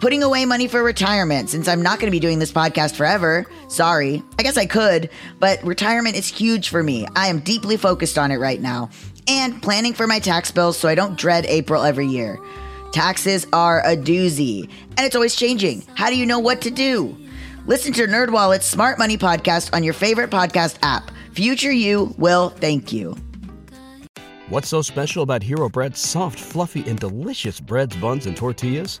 putting away money for retirement since I'm not going to be doing this podcast forever. Sorry. I guess I could, but retirement is huge for me. I am deeply focused on it right now. And planning for my tax bills so I don't dread April every year. Taxes are a doozy, and it's always changing. How do you know what to do? Listen to NerdWallet's Smart Money Podcast on your favorite podcast app. Future you will thank you. What's so special about Hero Bread's soft, fluffy, and delicious breads, buns, and tortillas?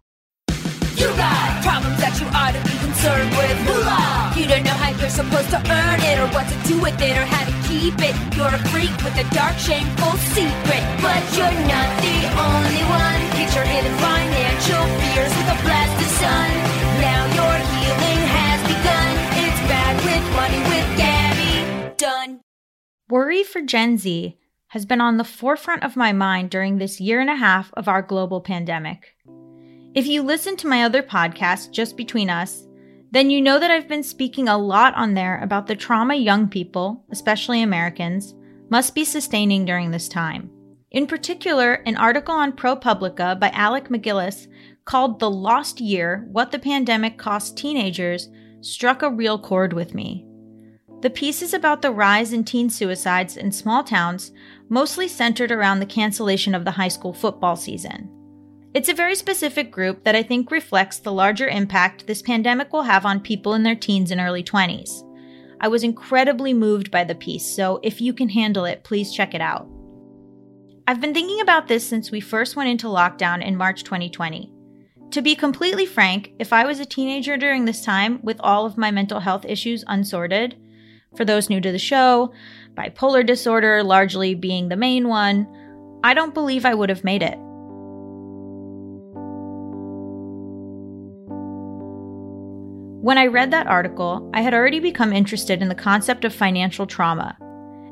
You got problems that you ought to be concerned with. Moolah! You don't know how you're supposed to earn it, or what to do with it, or how to keep it. You're a freak with a dark, shameful secret. But you're not the only one. Your hidden financial fears with a blast of sun. Now your healing has begun. It's bad with money with Gaby. Dunn. Worry for Gen Z has been on the forefront of my mind during this year and a half of our global pandemic. If you listen to my other podcast, Just Between Us, then you know that I've been speaking a lot on there about the trauma young people, especially Americans, must be sustaining during this time. In particular, an article on ProPublica by Alec MacGillis called The Lost Year What the Pandemic Cost Teenagers struck a real chord with me. The piece is about the rise in teen suicides in small towns, mostly centered around the cancellation of the high school football season. It's a very specific group that I think reflects the larger impact this pandemic will have on people in their teens and early 20s. I was incredibly moved by the piece, so if you can handle it, please check it out. I've been thinking about this since we first went into lockdown in March 2020. To be completely frank, if I was a teenager during this time with all of my mental health issues unsorted, for those new to the show, bipolar disorder largely being the main one, I don't believe I would have made it. When I read that article, I had already become interested in the concept of financial trauma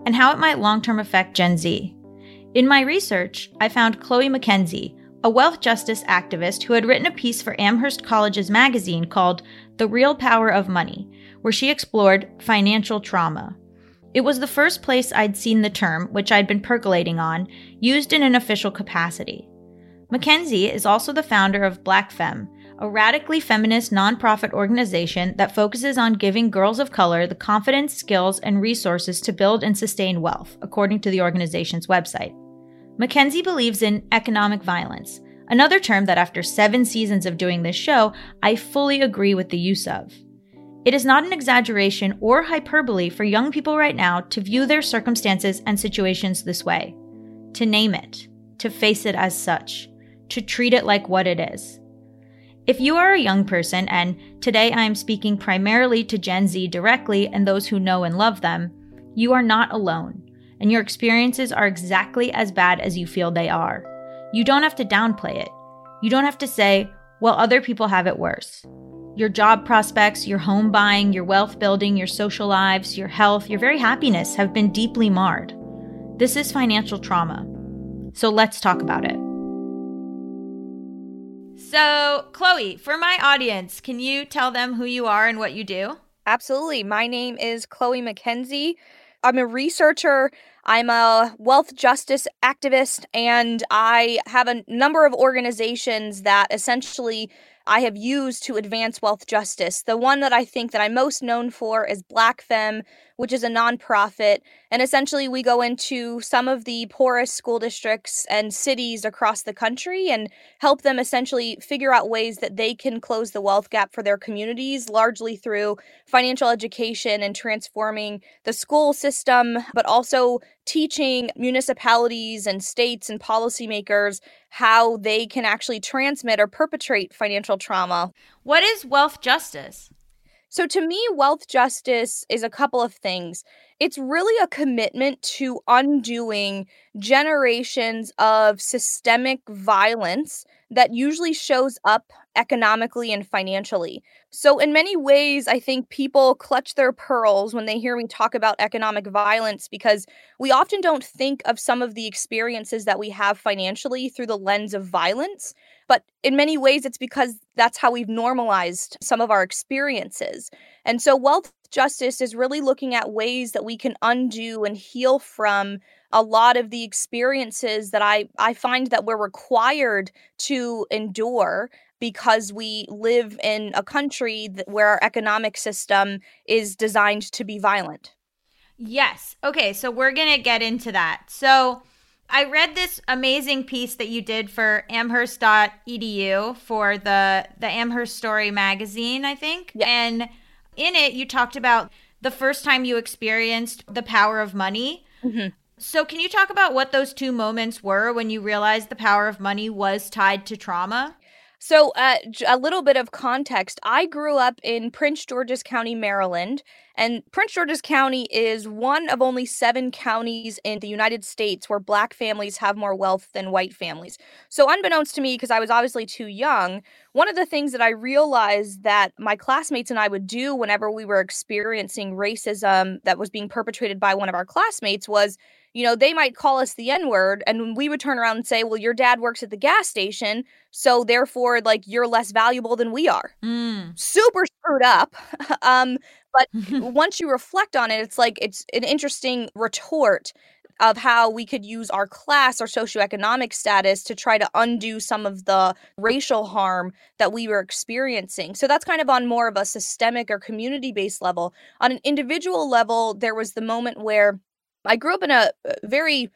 and how it might long term affect Gen Z. In my research, I found Chloe McKenzie, a wealth justice activist who had written a piece for Amherst College's magazine called The Real Power of Money, where she explored financial trauma. It was the first place I'd seen the term, which I'd been percolating on, used in an official capacity. McKenzie is also the founder of BlackFemme, a radically feminist nonprofit organization that focuses on giving girls of color the confidence, skills, and resources to build and sustain wealth, according to the organization's website. McKenzie believes in economic violence, another term that after seven seasons of doing this show, I fully agree with the use of. It is not an exaggeration or hyperbole for young people right now to view their circumstances and situations this way, to name it, to face it as such, to treat it like what it is. If you are a young person, and today I am speaking primarily to Gen Z directly and those who know and love them, you are not alone, and your experiences are exactly as bad as you feel they are. You don't have to downplay it. You don't have to say, well, other people have it worse. Your job prospects, your home buying, your wealth building, your social lives, your health, your very happiness have been deeply marred. This is financial trauma. So let's talk about it. So, Chloe, for my audience, can you tell them who you are and what you do? Absolutely. My name is Chloe McKenzie. I'm a researcher, I'm a wealth justice activist, and I have a number of organizations that essentially I have used to advance wealth justice. The one that I think that I'm most known for is BlackFemme, which is a nonprofit. And essentially, we go into some of the poorest school districts and cities across the country and help them essentially figure out ways that they can close the wealth gap for their communities, largely through financial education and transforming the school system, but also teaching municipalities and states and policymakers how they can actually transmit or perpetrate financial trauma. What is wealth justice? So, to me, wealth justice is a couple of things. It's really a commitment to undoing generations of systemic violence that usually shows up economically and financially. So, in many ways, I think people clutch their pearls when they hear me talk about economic violence because we often don't think of some of the experiences that we have financially through the lens of violence. But in many ways, it's because that's how we've normalized some of our experiences. And so, wealth justice is really looking at ways that we can undo and heal from a lot of the experiences that I, I find that we're required to endure because we live in a country where our economic system is designed to be violent. Yes. Okay, so we're going to get into that. So I read this amazing piece that you did for amherst.edu for the the Amherst Story magazine, I think. Yeah. And in it you talked about the first time you experienced the power of money. Mm-hmm. So can you talk about what those two moments were when you realized the power of money was tied to trauma? So, uh, a little bit of context. I grew up in Prince George's County, Maryland, and Prince George's County is one of only seven counties in the United States where black families have more wealth than white families. So, unbeknownst to me, because I was obviously too young, one of the things that I realized that my classmates and I would do whenever we were experiencing racism that was being perpetrated by one of our classmates was you know, they might call us the N word, and we would turn around and say, well, your dad works at the gas station, so therefore, like, you're less valuable than we are. Mm. Super screwed up. um, but once you reflect on it, it's like it's an interesting retort of how we could use our class or socioeconomic status to try to undo some of the racial harm that we were experiencing. So that's kind of on more of a systemic or community based level. On an individual level, there was the moment where I grew up in a very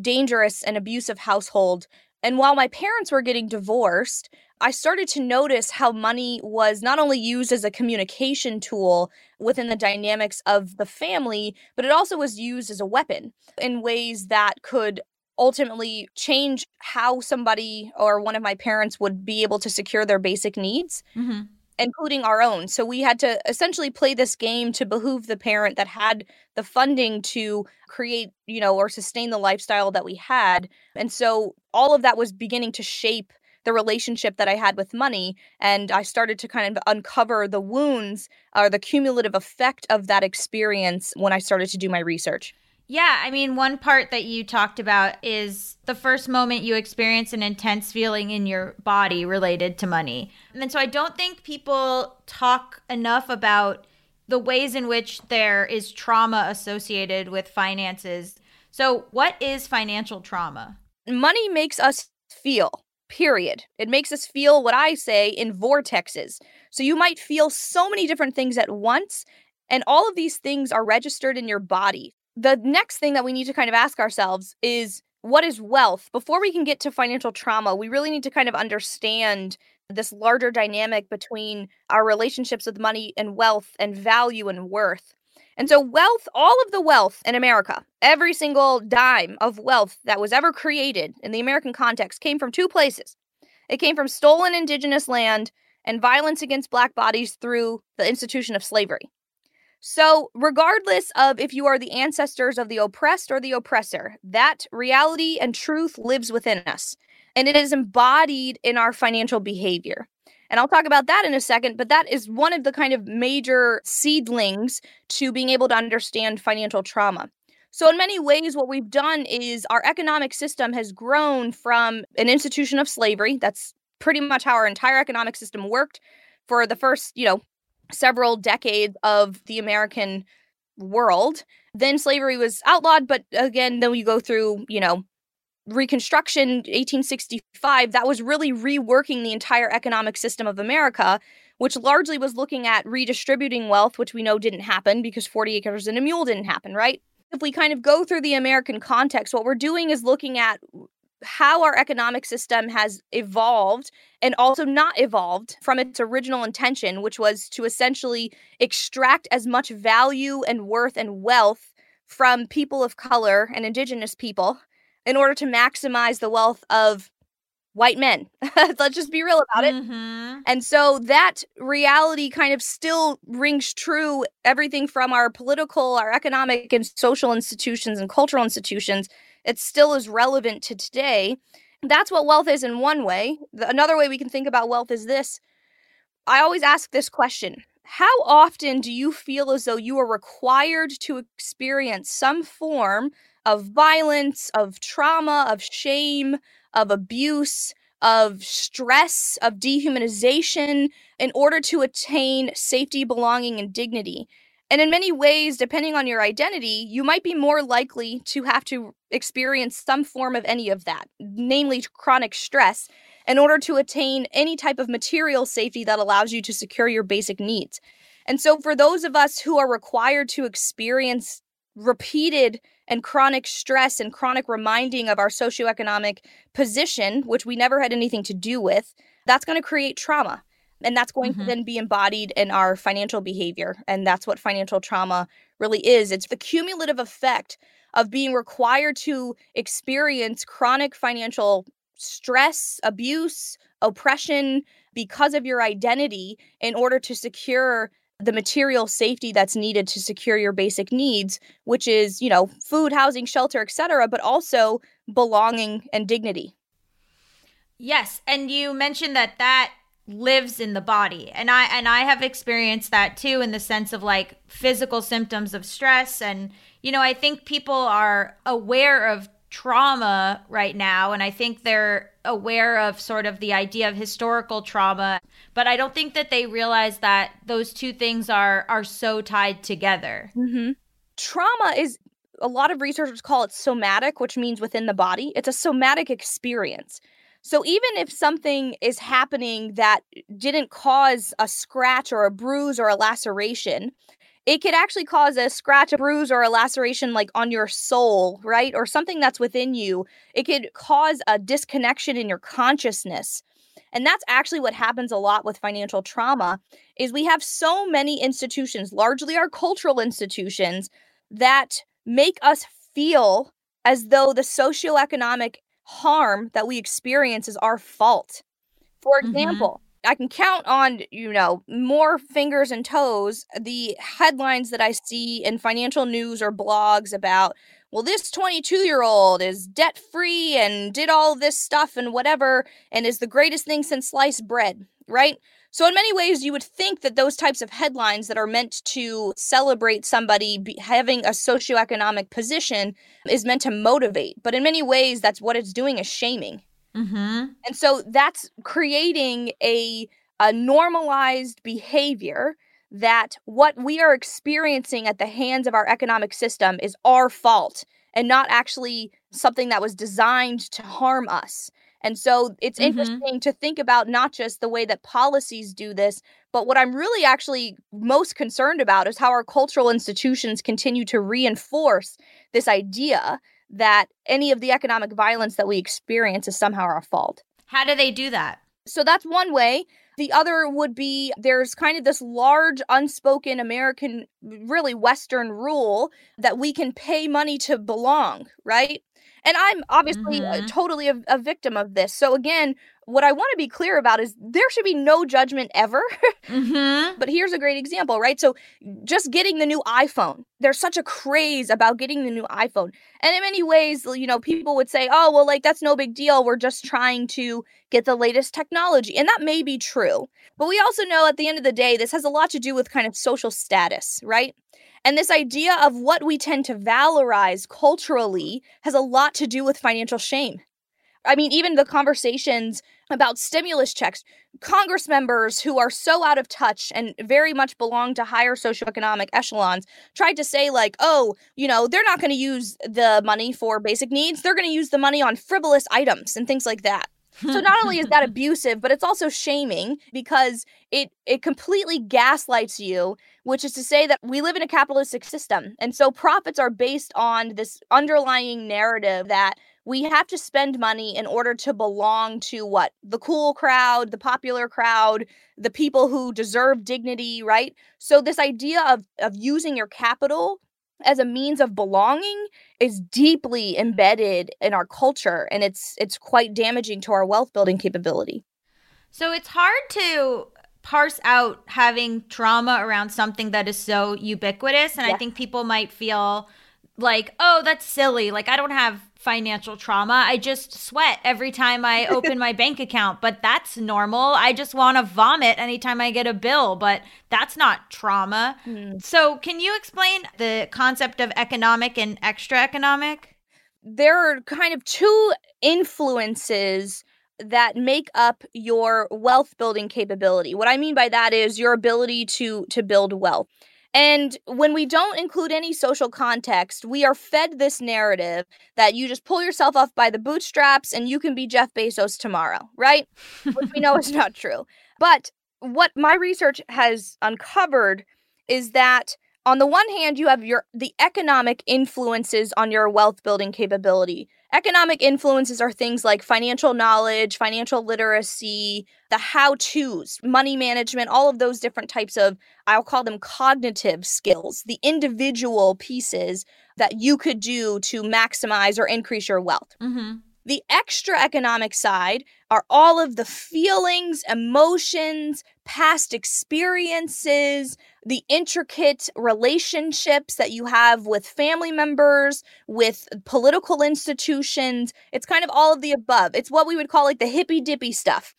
dangerous and abusive household. And while my parents were getting divorced, I started to notice how money was not only used as a communication tool within the dynamics of the family, but it also was used as a weapon in ways that could ultimately change how somebody or one of my parents would be able to secure their basic needs. Mm-hmm including our own. So we had to essentially play this game to behoove the parent that had the funding to create, you know, or sustain the lifestyle that we had. And so all of that was beginning to shape the relationship that I had with money. And I started to kind of uncover the wounds or the cumulative effect of that experience when I started to do my research. Yeah, I mean, one part that you talked about is the first moment you experience an intense feeling in your body related to money. And so I don't think people talk enough about the ways in which there is trauma associated with finances. So, what is financial trauma? Money makes us feel, period. It makes us feel what I say in vortexes. So, you might feel so many different things at once, and all of these things are registered in your body the next thing that we need to kind of ask ourselves is what is wealth? Before we can get to financial trauma, we really need to kind of understand this larger dynamic between our relationships with money and wealth and value and worth. And so, wealth, all of the wealth in America, every single dime of wealth that was ever created in the American context came from two places. It came from stolen indigenous land and violence against black bodies through the institution of slavery. So, regardless of if you are the ancestors of the oppressed or the oppressor, that reality and truth lives within us, and it is embodied in our financial behavior. And I'll talk about that in a second, but that is one of the kind of major seedlings to being able to understand financial trauma. So, in many ways, what we've done is our economic system has grown from an institution of slavery. That's pretty much how our entire economic system worked for the first, you know, several decades of the American world. Then slavery was outlawed, but again, then we go through, you know, Reconstruction, 1865, that was really reworking the entire economic system of America, which largely was looking at redistributing wealth, which we know didn't happen because 40 acres and a mule didn't happen, right? If we kind of go through the American context, what we're doing is looking at how our economic system has evolved and also not evolved from its original intention, which was to essentially extract as much value and worth and wealth from people of color and indigenous people in order to maximize the wealth of white men. Let's just be real about it. Mm-hmm. And so that reality kind of still rings true everything from our political, our economic and social institutions and cultural institutions. It still is relevant to today. That's what wealth is in one way. Another way we can think about wealth is this. I always ask this question How often do you feel as though you are required to experience some form of violence, of trauma, of shame, of abuse, of stress, of dehumanization in order to attain safety, belonging, and dignity. And in many ways, depending on your identity, you might be more likely to have to experience some form of any of that, namely chronic stress, in order to attain any type of material safety that allows you to secure your basic needs. And so, for those of us who are required to experience repeated and chronic stress and chronic reminding of our socioeconomic position, which we never had anything to do with, that's going to create trauma. And that's going mm-hmm. to then be embodied in our financial behavior. And that's what financial trauma really is it's the cumulative effect of being required to experience chronic financial stress, abuse, oppression because of your identity in order to secure the material safety that's needed to secure your basic needs which is you know food housing shelter etc but also belonging and dignity yes and you mentioned that that lives in the body. And i and i have experienced that too in the sense of like physical symptoms of stress. And you know i think people are aware of trauma right now and i think they're aware of sort of the idea of historical trauma. But i don't think that they realize that those two things are are so tied together. Mm-hmm. trauma is a lot of researchers call it somatic which means within the body. It's a somatic experience so even if something is happening that didn't cause a scratch or a bruise or a laceration it could actually cause a scratch, a bruise, or a laceration like on your soul, right? Or something that's within you. It could cause a disconnection in your consciousness. And that's actually what happens a lot with financial trauma is we have so many institutions, largely our cultural institutions, that make us feel as though the socioeconomic harm that we experience is our fault. For mm-hmm. example, mm-hmm I can count on, you know, more fingers and toes the headlines that I see in financial news or blogs about, well, this 22 year old is debt free and did all this stuff and whatever and is the greatest thing since sliced bread, right? So, in many ways, you would think that those types of headlines that are meant to celebrate somebody having a socioeconomic position is meant to motivate. But in many ways, that's what it's doing is shaming. Mm-hmm. And so that's creating a, a normalized behavior that what we are experiencing at the hands of our economic system is our fault and not actually something that was designed to harm us. And so it's mm-hmm. interesting to think about not just the way that policies do this, but what I'm really actually most concerned about is how our cultural institutions continue to reinforce this idea that any of the economic violence that we experience is somehow our fault. How do they do that? So that's one way. The other would be there's kind of this large unspoken American, really Western rule that we can pay money to belong, right? And I'm obviously uh, mm-hmm. totally a, a, victim of this. So, again, what I want to be clear about is there should be no judgment ever. mm-hmm. But here's a great example, right? So, just getting the new iPhone, there's such a craze about getting the new iPhone. And in many ways, you know, people would say, oh, well, like, that's no big deal. We're just trying to get the latest technology. And that may be true. But we also know at the end of the day, this has a lot to do with kind of social status, right? And this idea of what we tend to valorize culturally has a lot to do with financial shame. I mean, even the conversations about stimulus checks. Congress members who are so out of touch and very much belong to higher socioeconomic echelons tried to say, like, oh, you know, they're not going to use the money for basic needs. They're going to use the money on frivolous items and things like that. So not only is that abusive, but it's also shaming because it it completely gaslights you, which is to say that we live in a capitalistic system. And so profits are based on this underlying narrative that we have to spend money in order to belong to what the cool crowd the popular crowd the people who deserve dignity right so this idea of of using your capital as a means of belonging is deeply embedded in our culture and it's it's quite damaging to our wealth building capability. So it's hard to parse out having trauma around something that is so ubiquitous and i think people might feel like oh that's silly. Like i don't have financial trauma. I just sweat every time I open my bank account, but that's normal. I just want to vomit anytime I get a bill, but that's not trauma. Mm. So, can you explain the concept of economic and extra economic? There are kind of two influences that make up your wealth building capability. What I mean by that is your ability to to build wealth. And when we don't include any social context, we are fed this narrative that you just pull yourself off by the bootstraps and you can be Jeff Bezos tomorrow, right? Which we know is not true. But what my research has uncovered is that on the one hand you have your the economic influences on your wealth building capability Economic influences are things like financial knowledge, financial literacy, the how to's, money management, all of those different types of, I'll call them cognitive skills, the individual pieces that you could do to maximize or increase your wealth. Mm-hmm. The extra economic side are all of the feelings, emotions, past experiences, the intricate relationships that you have with family members, with political institutions. It's kind of all of the above. It's what we would call like the hippy dippy stuff.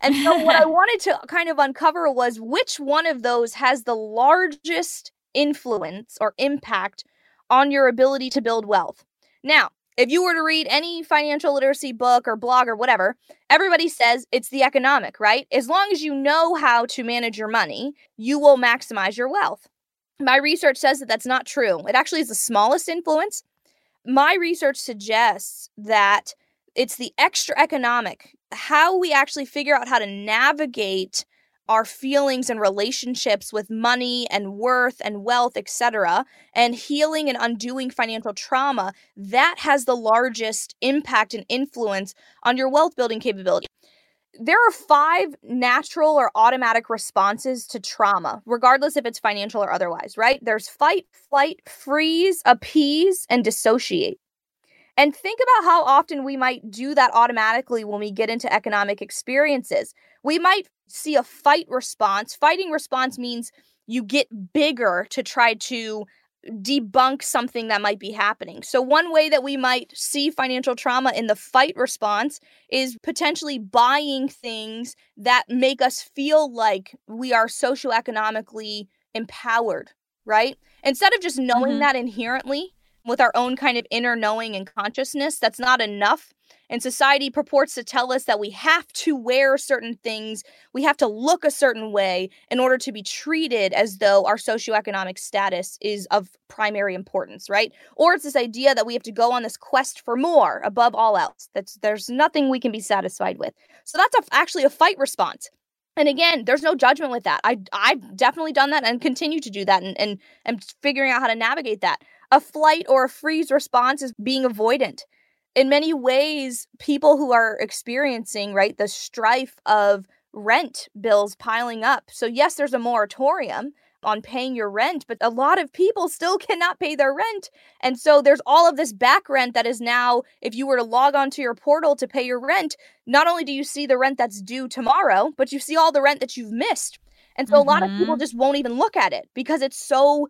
And so, what I wanted to kind of uncover was which one of those has the largest influence or impact on your ability to build wealth. Now, if you were to read any financial literacy book or blog or whatever, everybody says it's the economic, right? As long as you know how to manage your money, you will maximize your wealth. My research says that that's not true. It actually is the smallest influence. My research suggests that it's the extra economic, how we actually figure out how to navigate our feelings and relationships with money and worth and wealth, etc., and healing and undoing financial trauma, that has the largest impact and influence on your wealth building capability. There are five natural or automatic responses to trauma, regardless if it's financial or otherwise, right? There's fight, flight, freeze, appease, and dissociate. And think about how often we might do that automatically when we get into economic experiences. We might see a fight response. Fighting response means you get bigger to try to debunk something that might be happening. So, one way that we might see financial trauma in the fight response is potentially buying things that make us feel like we are socioeconomically empowered, right? Instead of just knowing mm-hmm. that inherently, with our own kind of inner knowing and consciousness. That's not enough. And society purports to tell us that we have to wear certain things, we have to look a certain way in order to be treated as though our socioeconomic status is of primary importance, right? Or it's this idea that we have to go on this quest for more above all else. That's there's nothing we can be satisfied with. So that's a, actually a fight response. And again, there's no judgment with that. I I've definitely done that and continue to do that and and, and figuring out how to navigate that. A flight or a freeze response is being avoidant. In many ways, people who are experiencing, right, the strife of rent bills piling up. So, yes, there's a moratorium on paying your rent, but a lot of people still cannot pay their rent. And so there's all of this back rent that is now, if you were to log onto your portal to pay your rent, not only do you see the rent that's due tomorrow, but you see all the rent that you've missed. And so mm-hmm. a lot of people mm-hmm. just won't even look at it because it's so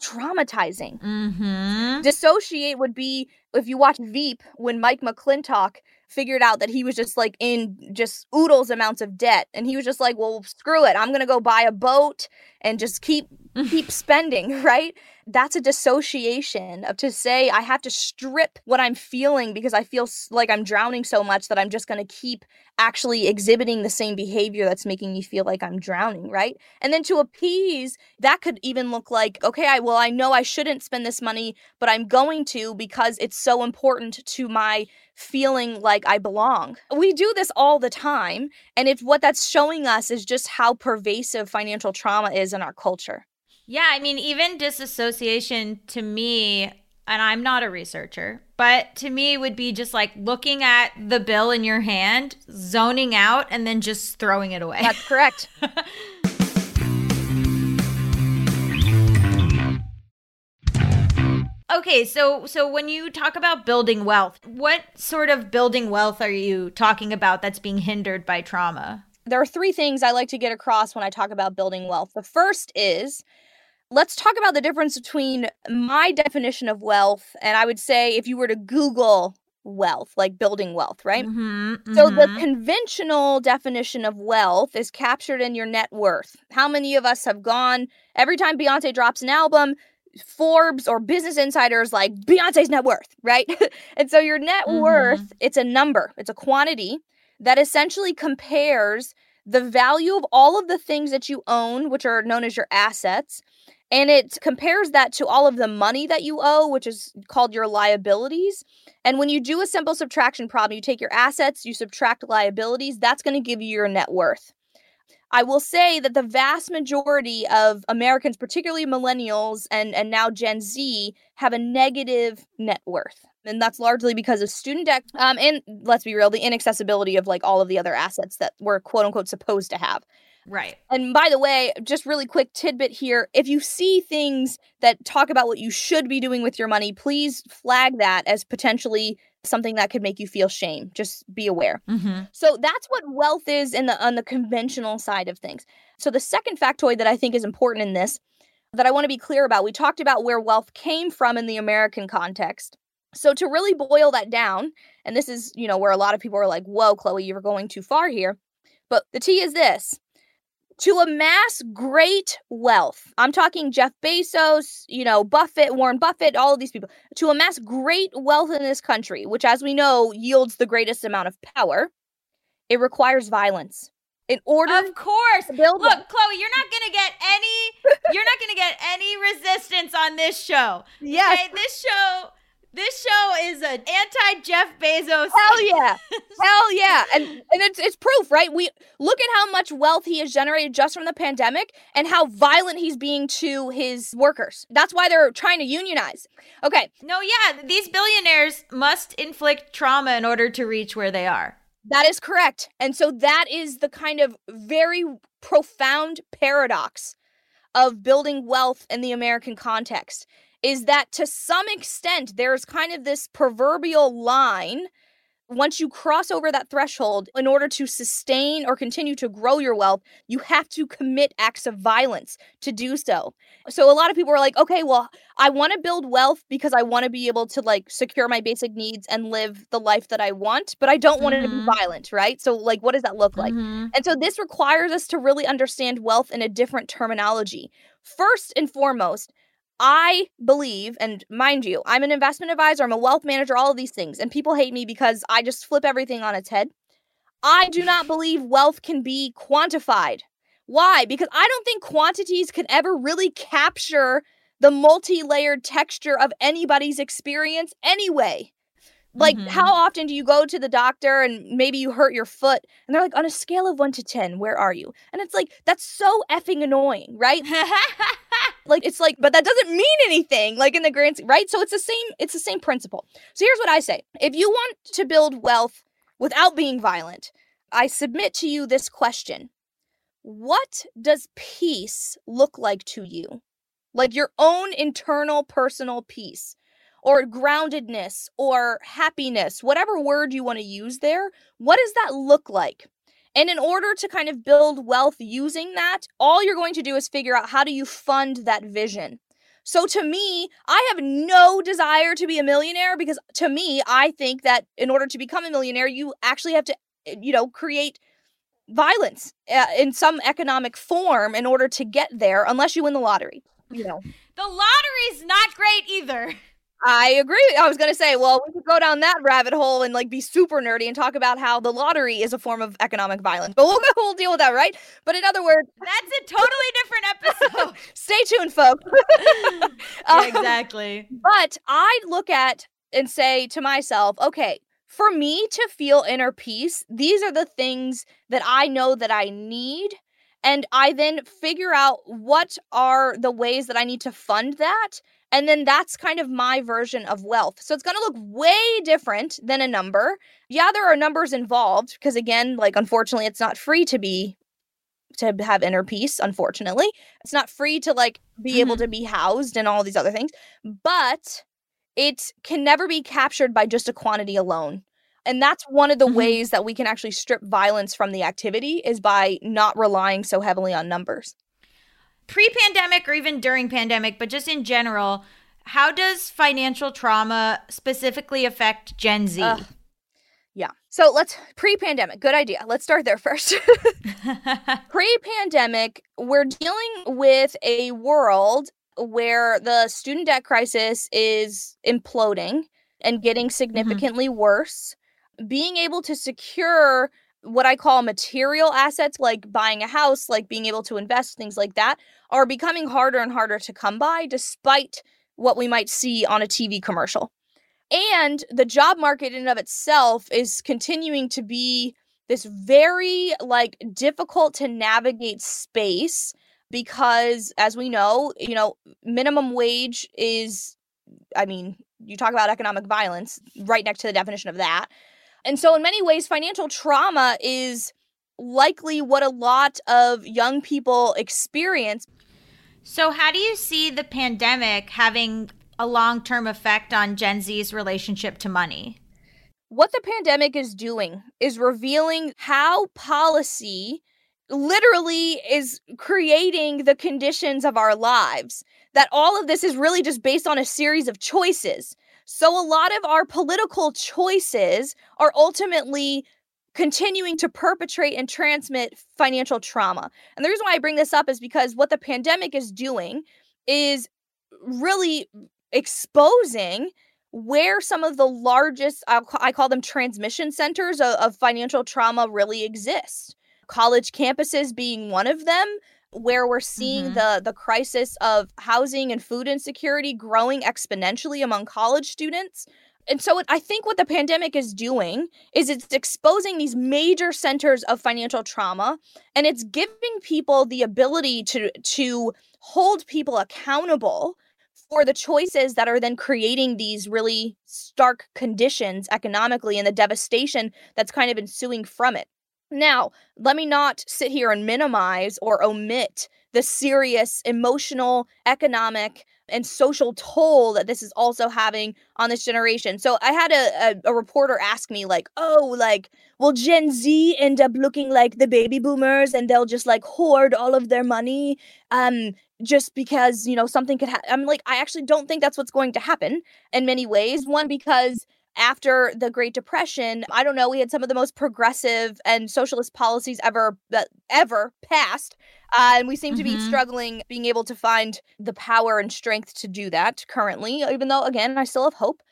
traumatizing. Mm-hmm. Dissociate would be if you watch Veep, when Mike McLintock figured out that he was just like in just oodles amounts of debt, and he was just like, "Well, screw it, I'm gonna go buy a boat and just keep keep spending." Right? That's a dissociation of to say I have to strip what I'm feeling because I feel like I'm drowning so much that I'm just gonna keep actually exhibiting the same behavior that's making me feel like I'm drowning. Right? And then to appease, that could even look like, okay, I well, I know I shouldn't spend this money, but I'm going to because it's so important to my feeling like I belong. We do this all the time. And it's what that's showing us is just how pervasive financial trauma is in our culture. Yeah. I mean, even disassociation to me, and I'm not a researcher, but to me would be just like looking at the bill in your hand, zoning out, and then just throwing it away. That's correct. Okay, so so when you talk about building wealth, what sort of building wealth are you talking about that's being hindered by trauma? There are three things I like to get across when I talk about building wealth. The first is let's talk about the difference between my definition of wealth and I would say if you were to Google wealth, like building wealth, right? Mm-hmm, mm-hmm. So the conventional definition of wealth is captured in your net worth. How many of us have gone every time Beyonce drops an album? Forbes or Business Insiders like Beyonce's net worth, right? and so your net mm-hmm. worth, it's a number, it's a quantity that essentially compares the value of all of the things that you own, which are known as your assets, and it compares that to all of the money that you owe, which is called your liabilities. And when you do a simple subtraction problem, you take your assets, you subtract liabilities, that's going to give you your net worth. I will say that the vast majority of Americans, particularly millennials and, and now Gen Z, have a negative net worth. And that's largely because of student debt. Um, and let's be real, the inaccessibility of like all of the other assets that we're quote unquote supposed to have. Right. And by the way, just really quick tidbit here if you see things that talk about what you should be doing with your money, please flag that as potentially something that could make you feel shame. Just be aware. Mm-hmm. So that's what wealth is in the on the conventional side of things. So the second factoid that I think is important in this that I want to be clear about, we talked about where wealth came from in the American context. So to really boil that down, and this is, you know, where a lot of people are like, "Whoa, Chloe, you're going too far here." But the T is this to amass great wealth. I'm talking Jeff Bezos, you know, Buffett, Warren Buffett, all of these people. To amass great wealth in this country, which as we know yields the greatest amount of power, it requires violence. In order Of course. build Look, Chloe, you're not going to get any you're not to get any resistance on this show. Yes. Okay? This show this show is an anti Jeff Bezos. Hell yeah. Hell yeah. And and it's it's proof, right? We look at how much wealth he has generated just from the pandemic and how violent he's being to his workers. That's why they're trying to unionize. Okay. No, yeah, these billionaires must inflict trauma in order to reach where they are. That is correct. And so that is the kind of very profound paradox of building wealth in the American context is that to some extent there's kind of this proverbial line once you cross over that threshold, in order to sustain or continue to grow your wealth, you have to commit acts of violence to do so. So a lot of people are like, okay, well, I want to build wealth because I want to be able to like secure my basic needs and live the life that I want, but I don't want mm-hmm. it to be violent, right? So like what does that look like? Mm-hmm. And so this requires us to really understand wealth in a different terminology. First and foremost, I believe, and mind you, I'm an investment advisor, I'm a wealth manager, all of these things, and people hate me because I just flip everything on its head. I do not believe wealth can be quantified. Why? Because I don't think quantities can ever really capture the multi layered texture of anybody's experience anyway. Like, mm-hmm. how often do you go to the doctor and maybe you hurt your foot and they're like, on a scale of one to 10, where are you? And it's like, that's so effing annoying, right? like, it's like, but that doesn't mean anything, like in the grand, right? So it's the same, it's the same principle. So here's what I say if you want to build wealth without being violent, I submit to you this question What does peace look like to you? Like your own internal personal peace or groundedness or happiness, whatever word you want to use there, what does that look like? And in order to kind of build wealth using that, all you're going to do is figure out how do you fund that vision. So to me, I have no desire to be a millionaire because to me, I think that in order to become a millionaire, you actually have to, eh, you know, create violence uh, in some economic form in order to get there unless you win the lottery. You know. The lottery's not great either. I agree. I was going to say, well, we could go down that rabbit hole and like be super nerdy and talk about how the lottery is a form of economic violence. But we'll, we'll deal with that, right? But in other words, that's a totally different episode. stay tuned, folks. yeah, um, exactly. But I look at and say to myself, okay, for me to feel inner peace, these are the things that I know that I need. And I then figure out what are the ways that I need to fund that and then that's kind of my version of wealth. So it's going to look way different than a number. Yeah, there are numbers involved because again, like unfortunately it's not free to be to have inner peace, unfortunately. It's not free to like be mm-hmm. able to be housed and all these other things, but it can never be captured by just a quantity alone. And that's one of the mm-hmm. ways that we can actually strip violence from the activity is by not relying so heavily on numbers pre-pandemic or even during pandemic, but just in general, how does financial trauma specifically affect Gen Z? Uh, yeah. So let's pre-pandemic. Good idea. Let's start there first. pre-pandemic, we're dealing with a world where the student debt crisis is imploding and getting mm-hmm. significantly mm-hmm. worse. Being able to secure what I call material assets, like buying a house, like being able to invest, things like that, are becoming harder and harder to come by despite what we might see on a TV commercial. And the job market in and of itself is continuing to be this very like difficult to navigate space because as we know, you know, minimum wage is I mean, you talk about economic violence right next to the definition of that. And so, in many ways, financial trauma is likely what a lot of young people experience. So, how do you see the pandemic having a long term effect on Gen Z's relationship to money? What the pandemic is doing is revealing how policy literally is creating the conditions of our lives. That all of this is really just based on a series of choices. So, a lot of our political choices are ultimately continuing to perpetrate and transmit financial trauma. And the reason why I bring this up is because what the pandemic is doing is really exposing where some of the largest, I call them transmission centers of, of financial trauma really exist. College campuses being one of them, where we're seeing mm-hmm. the the crisis of housing and food insecurity growing exponentially among college students. And so I think what the pandemic is doing is it's exposing these major centers of financial trauma and it's giving people the ability to to hold people accountable for the choices that are then creating these really stark conditions economically and the devastation that's kind of ensuing from it. Now, let me not sit here and minimize or omit the serious emotional, economic, and social toll that this is also having on this generation. So I had a, a, a, reporter ask me, like, oh, like, will Gen Z end up looking like the baby boomers and they'll just like hoard all of their money um just because, you know, something could happen? I'm like, I actually don't think that's what's going to happen in many ways. One, because after the Great Depression, I don't know, we had some of the most progressive and socialist policies ever that ever passed. Uh, and we seem mm-hmm. to be mm-hmm. struggling being able to find the power and strength to do that currently, even though again, I still have hope.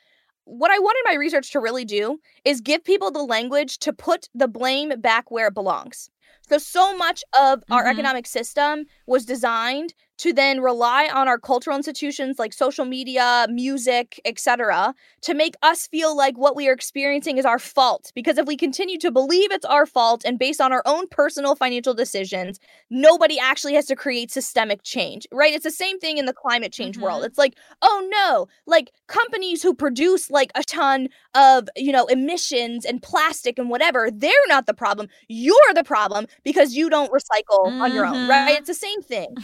What I wanted my research to really do is give people the language to put the blame back where it belongs. So so much of our mm-hmm. economic system was designed to then rely on our cultural institutions like social media, music, etc., to make us feel like what we are experiencing is our fault. Because if we continue to believe it's our fault and based on our own personal financial decisions, nobody actually has to create systemic change, right? It's the same thing in the climate change mm-hmm. world. It's like, oh no, like companies who produce like a ton of, you know, emissions and plastic and whatever, they're not the problem. You're the problem because you don't recycle mm-hmm. on your own, right? Mm-hmm. It's the same thing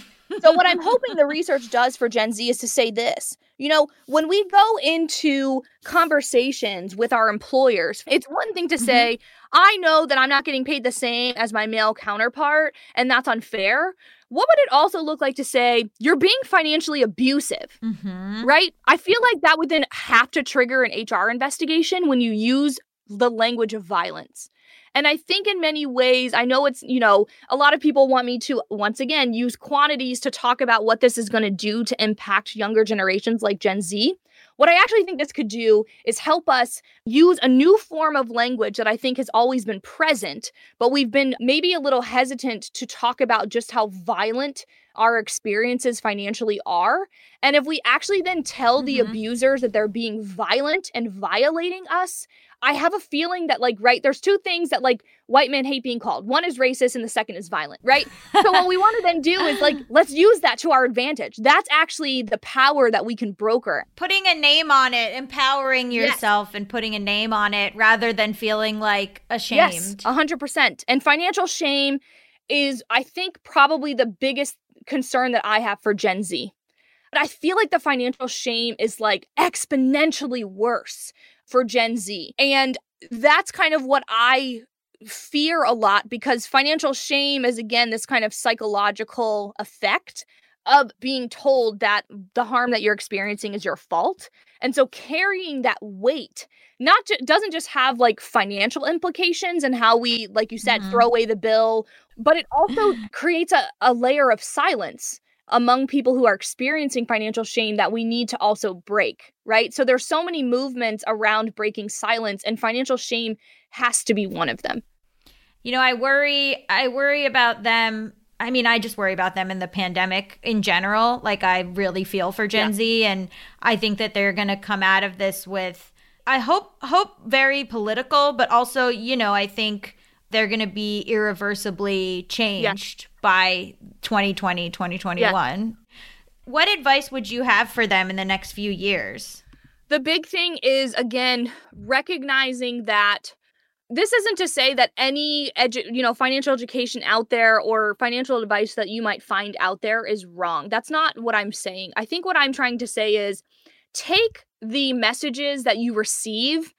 so what I'm hoping the research does for Gen Z is to say this. You know, when we go into conversations with our employers, it's one thing to mm-hmm. say, I know that I'm not getting paid the same as my male counterpart, and that's unfair. what would it also look like to say you're being financially abusive? Mm-hmm. Right? I feel like that would then have to trigger an HR investigation when you use the language of violence. And I think in many ways, I know it's, you know, a lot of people want me to, once again, use quantities to talk about what this is going to do to impact younger generations like Gen Z. What I actually think this could do is help us use a new form of language that I think has always been present, but we've been maybe a little hesitant to talk about just how violent our experiences financially are. And if we actually then tell the Mhm. abusers that they're being violent and violating us, I have a feeling that, like, right, there's two things that, like, white men hate being called. One is racist and the second is violent, right? so, what we want to then do is, like, let's use that to our advantage. That's actually the power that we can broker. Putting a name on it, empowering Yes. yourself and putting a name on it rather than feeling like Yes, ashamed. a hundred percent. And financial shame is, I think, probably the biggest concern that I have for Gen Z. But I feel like the financial shame is like exponentially worse for Gen Z. And that's kind of what I fear a lot because financial shame is, again, this kind of psychological effect of being told that the harm that you're experiencing is your fault. And so carrying that weight not ju- doesn't just have like financial implications and how we like you said Mhm. throw away the bill but it also creates a, a layer of silence among people who are experiencing financial shame that we need to also break right so there's so many movements around breaking silence and financial shame has to be one of them You know, I worry I worry about them. I mean, I just worry about them in the pandemic in general. Like I really feel for Gen Yeah. Z and I think that they're going to come out of this with I hope hope very political, but also, you know, I think they're going to be irreversibly changed by 2020, 2021. What advice would you have for them in the next few years? the big thing is again recognizing that this isn't to say that any edu- you know financial education out there or financial advice that you might find out there is wrong that's not what i'm saying i think what i'm trying to say is take the messages that you receive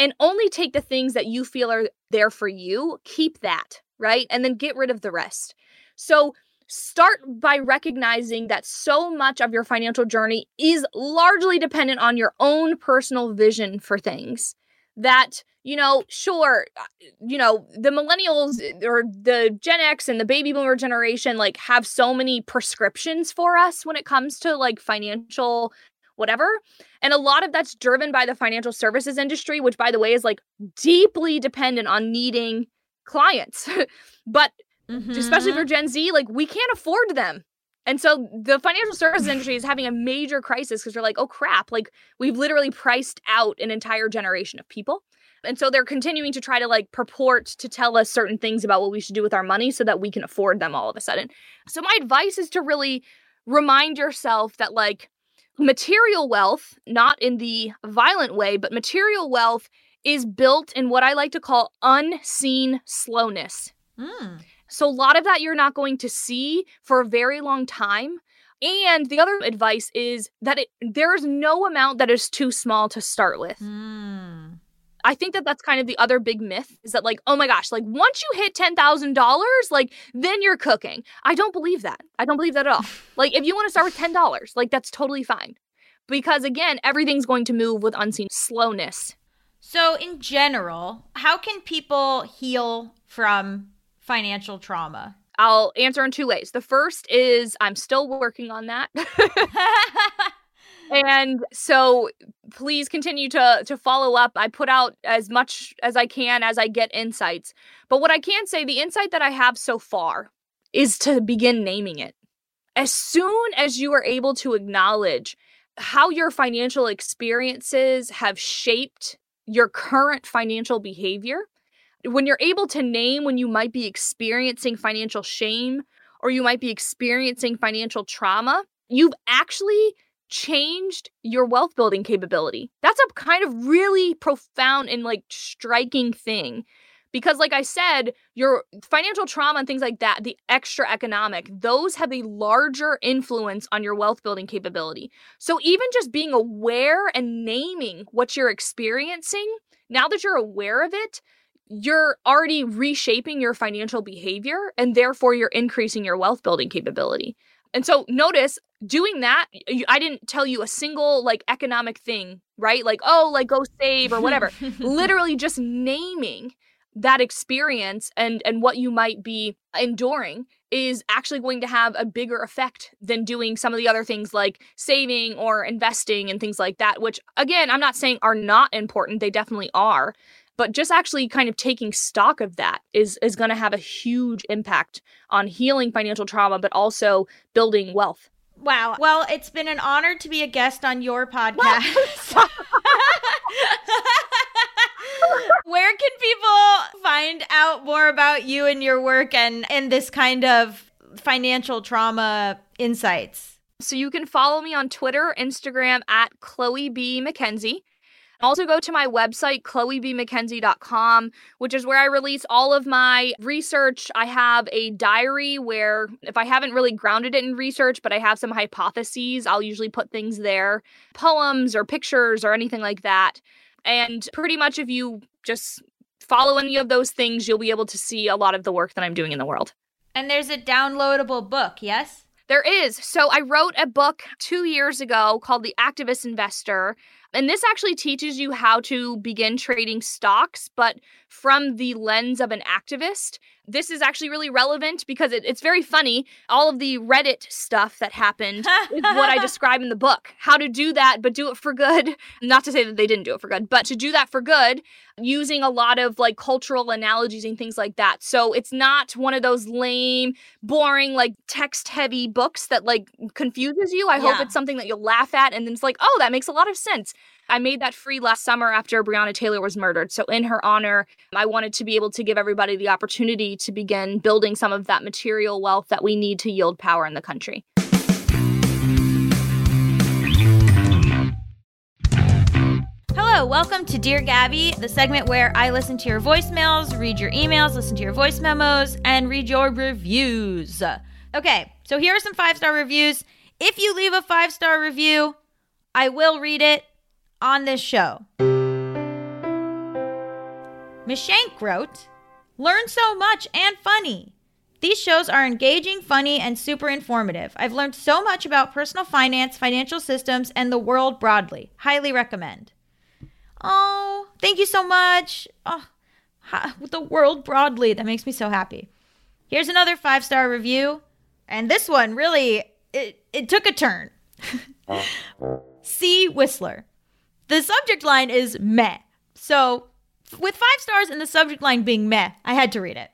and only take the things that you feel are there for you keep that right and then get rid of the rest. So start by recognizing that so much of your financial journey is largely dependent on your own personal vision for things that you know sure uh, you know the millennials uh, or the gen x and the baby boomer generation like have so many prescriptions for us when it comes to like financial whatever and a lot of that's driven by the financial services industry which by the way is like deeply dependent on needing clients but especially for mm-hmm. Gen Z, like we can't afford them. And so the financial services industry is having a major crisis because they're like, oh crap, like we've literally priced out an entire generation of people. And so they're continuing to try to like purport to tell us certain things about what we should do with our money so that we can afford them all of a sudden. So my advice is to really remind yourself that like material wealth, not in the violent way, but material wealth is built in what I like to call unseen slowness. Mm. So, a lot of that you're not going to see for a very long time. And the other advice is that it, there is no amount that is too small to start with. Mm. I think that that's kind of the other big myth is that, like, oh my gosh, like once you hit $10,000, like then you're cooking. I don't believe that. I don't believe that at all. like, if you want to start with $10, like that's totally fine. Because again, everything's going to move with unseen slowness. So, in general, how can people heal from financial trauma? I'll answer in two ways. The first is I'm still working on that. and so please continue to to follow up. I put out as much as i can as i get insights. But what i can say the insight that i have so far is to begin naming it. As soon as you are able to acknowledge how your financial experiences have shaped your current financial behavior when you're able to name when you might be experiencing financial shame or you might be experiencing financial trauma you've actually changed your wealth building capability. That's a kind of really profound and like striking thing. Because, like I said, your financial trauma and things like that, the extra economic, those have a larger influence on your wealth building capability. So, even just being aware and naming what you're experiencing, now that you're aware of it, you're already reshaping your financial behavior and therefore you're increasing your wealth building capability. And so notice doing that, I didn't tell you a single like economic thing, right? Like, oh, like go save or whatever. Literally just naming that experience and and what you might be enduring is actually going to have a bigger effect than doing some of the other things like saving or investing and things like that which again I'm not saying are not important they definitely are but just actually kind of taking stock of that is is going to have a huge impact on healing financial trauma but also building wealth Wow. Well, it's been an honor to be a guest on your podcast. Where can people find out more about you and your work and, and this kind of financial trauma insights? So you can follow me on Twitter, Instagram at Chloe B. McKenzie. Also, go to my website, chloebmckenzie.com, which is where I release all of my research. I have a diary where, if I haven't really grounded it in research, but I have some hypotheses, I'll usually put things there poems or pictures or anything like that. And pretty much, if you just follow any of those things, you'll be able to see a lot of the work that I'm doing in the world. And there's a downloadable book, yes? There is. So I wrote a book two years ago called The Activist Investor. And this actually teaches you how to begin trading stocks, but from the lens of an activist. This is actually really relevant because it, it's very funny. All of the Reddit stuff that happened is what I describe in the book. How to do that, but do it for good. Not to say that they didn't do it for good, but to do that for good using a lot of like cultural analogies and things like that. So it's not one of those lame, boring, like text heavy books that like confuses you. I yeah. hope it's something that you'll laugh at and then it's like, oh, that makes a lot of sense. I made that free last summer after Breonna Taylor was murdered. So, in her honor, I wanted to be able to give everybody the opportunity to begin building some of that material wealth that we need to yield power in the country. Hello, welcome to Dear Gaby, the segment where I listen to your voicemails, read your emails, listen to your voice memos, and read your reviews. Okay, so here are some five star reviews. If you leave a five star review, I will read it on this show. Miss Shank wrote, Learn so much and funny. These shows are engaging, funny, and super informative. I've learned so much about personal finance, financial systems, and the world broadly. Highly recommend. Oh, thank you so much. Oh, the world broadly. That makes me so happy. Here's another five star review. And this one really, it, it took a turn. Uh. C. Whistler. The subject line is meh. So, with five stars and the subject line being meh, I had to read it.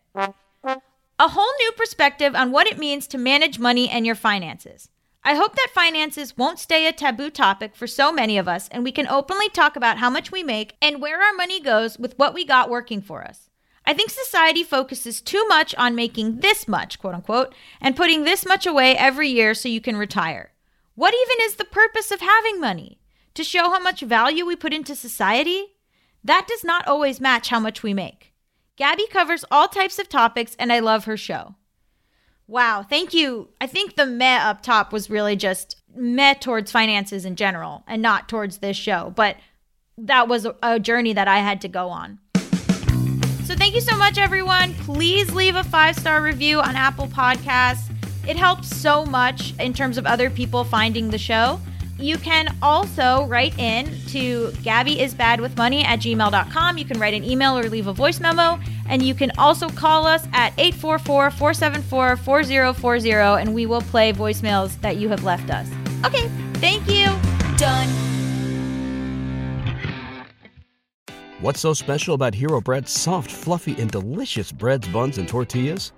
A whole new perspective on what it means to manage money and your finances. I hope that finances won't stay a taboo topic for so many of us and we can openly talk about how much we make and where our money goes with what we got working for us. I think society focuses too much on making this much, quote unquote, and putting this much away every year so you can retire. What even is the purpose of having money? To show how much value we put into society, that does not always match how much we make. Gaby covers all types of topics, and I love her show. Wow, thank you. I think the meh up top was really just meh towards finances in general and not towards this show, but that was a journey that I had to go on. So thank you so much, everyone. Please leave a five star review on Apple Podcasts. It helps so much in terms of other people finding the show. You can also write in to gabbyisbadwithmoney at gmail.com. You can write an email or leave a voice memo. And you can also call us at 844 474 4040 and we will play voicemails that you have left us. Okay, thank you. Done. What's so special about Hero Bread's soft, fluffy, and delicious breads, buns, and tortillas?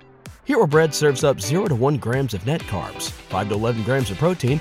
Hero Bread serves up 0 to 1 grams of net carbs, 5 to 11 grams of protein,